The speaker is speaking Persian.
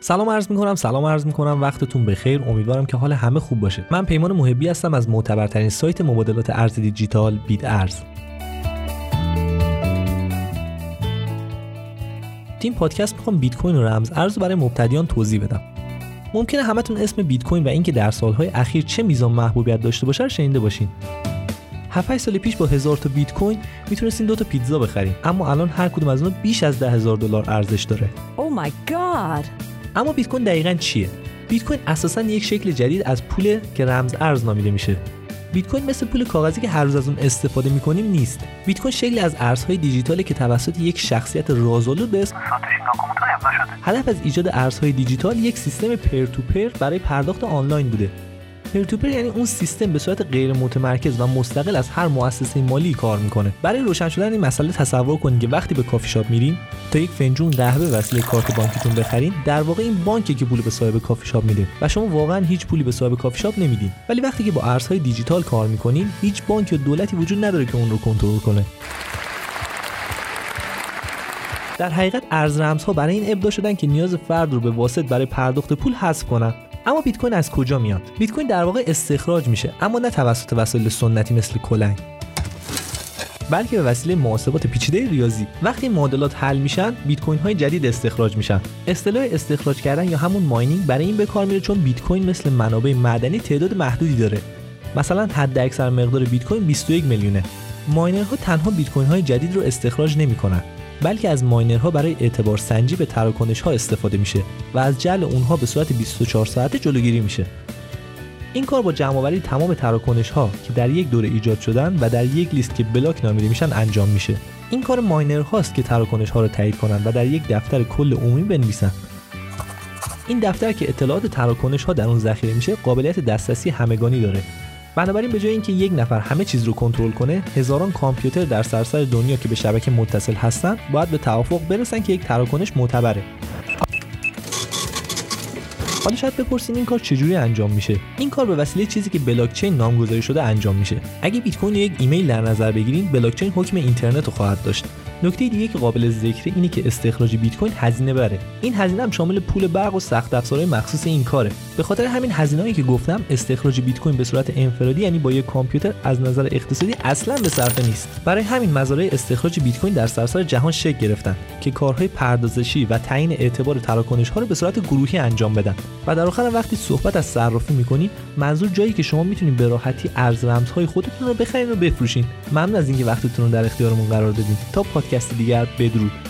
سلام عرض می‌کنم سلام عرض می‌کنم. وقتتون بخیر. امیدوارم که حال همه خوب باشه. من پیمان محبی هستم از معتبرترین سایت مبادلات ارز دیجیتال بیت ارز. تیم پادکست می‌خوام بیت کوین و رمز ارز برای مبتدیان توضیح بدم. ممکنه همتون اسم بیت کوین و اینکه در سالهای اخیر چه میزان محبوبیت داشته باشه رو شنیده باشین. 7 سال پیش با هزار تا بیت کوین می‌تونستین دو تا پیتزا بخرین. اما الان هر کدوم از اونها بیش از ده هزار دلار ارزش داره. Oh my god! اما بیت کوین دقیقا چیه؟ بیت کوین اساسا یک شکل جدید از پول که رمز ارز نامیده میشه. بیت کوین مثل پول کاغذی که هر روز از اون استفاده می‌کنیم نیست. بیت کوین شکلی از ارزهای دیجیتالی که توسط یک شخصیت رازآلود به اسم هدف از ایجاد ارزهای دیجیتال یک سیستم peer to peer برای پرداخت آنلاین بوده. peer to peer یعنی اون سیستم به صورت غیر متمرکز و مستقل از هر مؤسسه مالی کار می‌کنه. برای روشن شدن این مسئله تصور کنید که وقتی به کافی شاپ میرین تا یک فنجون قهوه وسیله کارت بانکیتون بخرین در واقع این بانکی که پول به صاحب کافی شاپ میده و شما واقعا هیچ پولی به صاحب کافی شاپ نمیدین. ولی وقتی که با ارزهای دیجیتال کار می‌کنین هیچ بانک یا دولتی وجود نداره که اون رو کنترل کنه. در حقیقت ارز رمزها برای این ابداع شدن که نیاز فرد رو به واسط برای پرداخت پول حذف کنن. اما بیت کوین از کجا میاد؟ بیت کوین در واقع استخراج میشه اما نه توسط وسایل سنتی مثل کلنگ. بلکه به وسیله محاسبات پیچیده ریاضی. وقتی معادلات حل میشن بیت کوین های جدید استخراج میشن. اصطلاح استخراج کردن یا همون ماینینگ برای این به کار میره چون بیت کوین مثل منابع معدنی تعداد محدودی داره. مثلا حد اکثر مقدار بیت کوین 21 میلیونه. ماینرها تنها بیت کوین های جدید رو استخراج نمی‌کنن. بلکه از ماینرها برای اعتبار سنجی به تراکنش ها استفاده میشه و از جل اونها به صورت 24 ساعته جلوگیری میشه. این کار با جمعآوری تمام تراکنش ها که در یک دوره ایجاد شدن و در یک لیست که بلاک نامیده میشن انجام میشه. این کار ماینر هاست که تراکنش ها رو تایید کنند و در یک دفتر کل عمومی بنویسن. این دفتر که اطلاعات تراکنش ها در اون ذخیره میشه قابلیت دسترسی همگانی داره. بنابراین به جای اینکه یک نفر همه چیز رو کنترل کنه هزاران کامپیوتر در سراسر دنیا که به شبکه متصل هستن باید به توافق برسن که یک تراکنش معتبره. حالا شاید بپرسین این کار چجوری انجام میشه؟ این کار به وسیله چیزی که بلاکچین نامگذاری شده انجام میشه. اگه بیت کوین یک ایمیل در نظر بگیرین بلاکچین حکم اینترنت رو خواهد داشت. نکته دیگه که قابل ذکر اینه که استخراج بیت کوین هزینه بره. این هزینه هم شامل پول برق و سخت افزارهای مخصوص این کاره. به خاطر همین هزینه‌ای که گفتم استخراج بیت کوین به صورت انفرادی یعنی با یک کامپیوتر از نظر اقتصادی اصلا به صرفه نیست. برای همین مزارع استخراج بیت کوین در سراسر جهان شکل گرفتن که کارهای پردازشی و تعیین اعتبار تراکنش ها رو به صورت گروهی انجام بدن. و در آخر وقتی صحبت از صرافی می‌کنیم منظور جایی که شما می‌تونید به راحتی ارز رمزهای خودتون رو بخرید و بفروشین. ممنون از اینکه وقتتون رو در اختیارمون قرار دادین. تا پادکست دیگر بدرود.